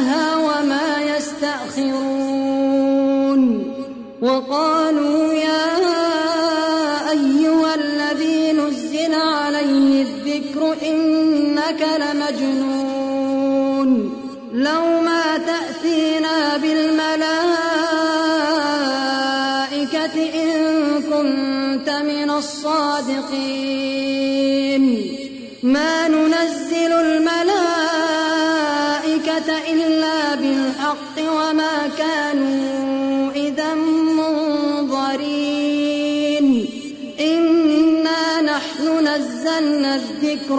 أجلها وما يستأخرون وقالوا يا أيها الذي نزل عليه الذكر إنك لمجنون لو ما تأتينا بالملائكة إن كنت من الصادقين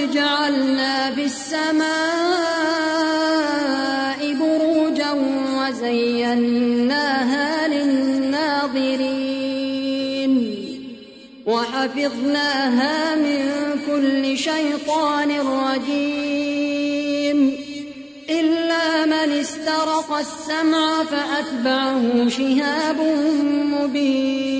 ولقد جعلنا في السماء بروجا وزيناها للناظرين. وحفظناها من كل شيطان رجيم. إلا من استرق السمع فأتبعه شهاب مبين.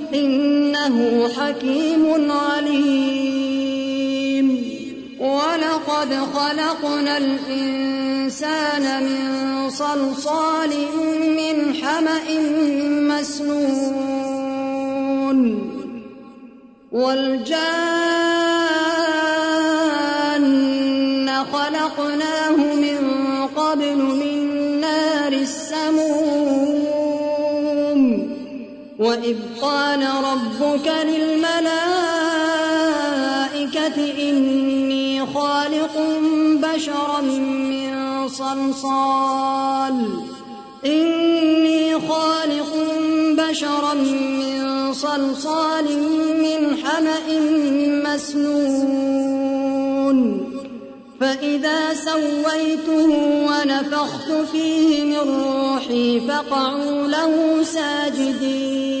إنه حكيم عليم. ولقد خلقنا الإنسان من صلصال من حمأ مسنون. والجان خلقناه من قبل من نار السموم. وإذ قال ربك للملائكة إني خالق بشرا من صلصال. إني خالق بشرا من صلصال من حمأ مسنون. فإذا سويته ونفخت فيه من روحي فقعوا له ساجدين.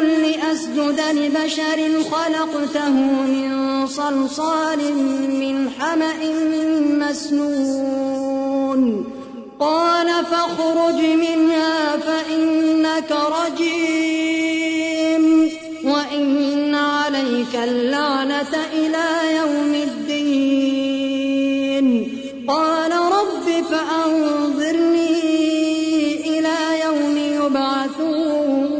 أكن لأسجد لبشر خلقته من صلصال من حمأ مسنون. قال فاخرج منها فإنك رجيم. وإن عليك اللعنة إلى يوم الدين. قال رب فأنظرني إلى يوم يبعثون.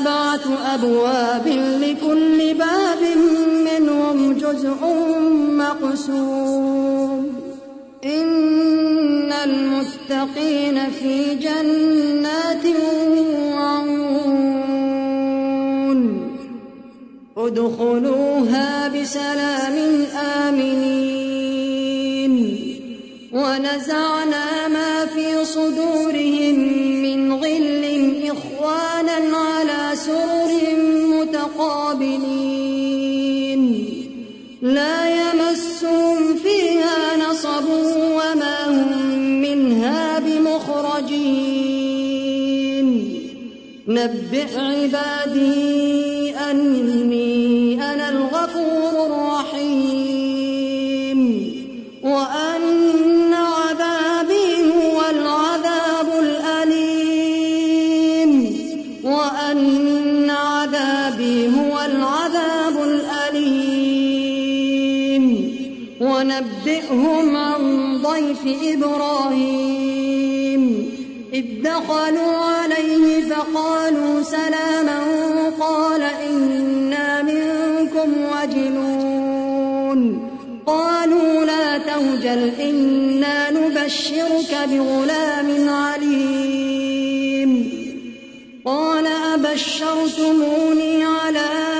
سبعة أبواب لكل باب منهم جزء مقسوم. إن المتقين في جنات وعيون. ادخلوها بسلام آمنين. ونزعنا ما في صدورهم إخوانا على سرر متقابلين. لا يمسهم فيها نصب وما هم منها بمخرجين. نبئ عبادي أني ونبئهم عن ضيف إبراهيم. إذ دخلوا عليه فقالوا سلاما قال إنا منكم وجلون قالوا لا توجل إنا نبشرك بغلام عليم. قال أبشرتموني على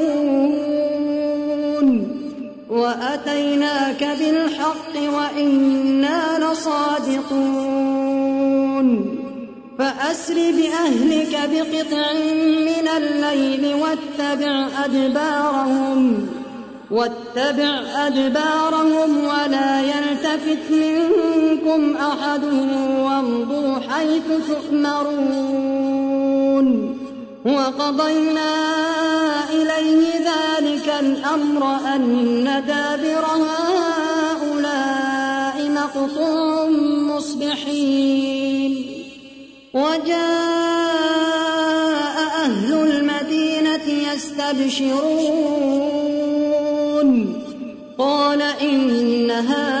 وأتيناك بالحق وإنا لصادقون. فأسر بأهلك بقطع من الليل واتبع أدبارهم واتبع أدبارهم ولا يلتفت منكم أحد وامضوا حيث تؤمرون. وقضينا إليه ذلك الأمر أن دابر هؤلاء مقطوع مصبحين. وجاء أهل المدينة يستبشرون. قال إن هؤلاء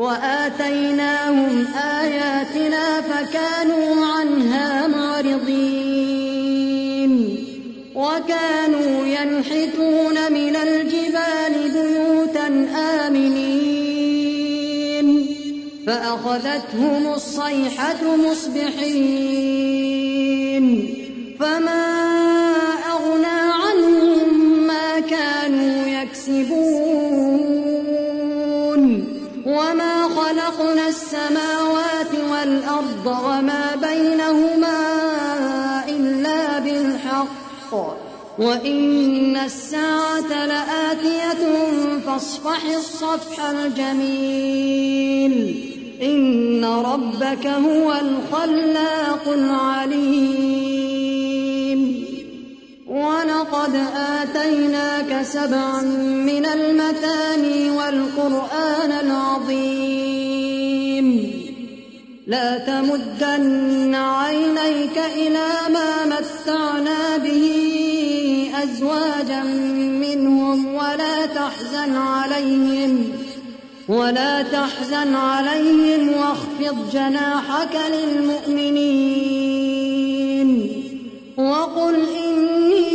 وآتيناهم آياتنا فكانوا عنها معرضين وكانوا ينحتون من الجبال بيوتا آمنين فأخذتهم الصيحة مصبحين فما وإن الساعة لآتية فاصفح الصفح الجميل إن ربك هو الخلاق العليم ولقد آتيناك سبعا من المثاني والقرآن العظيم لا تمدن عينيك إلى ما متعنا به أزواجا منهم ولا تحزن عليهم ولا تحزن عليهم واخفض جناحك للمؤمنين. وقل إني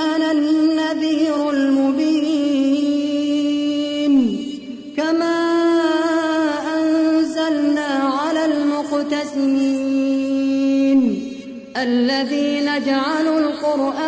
أنا النذير المبين. كما أنزلنا على المقتسمين الذين جعلوا القرآن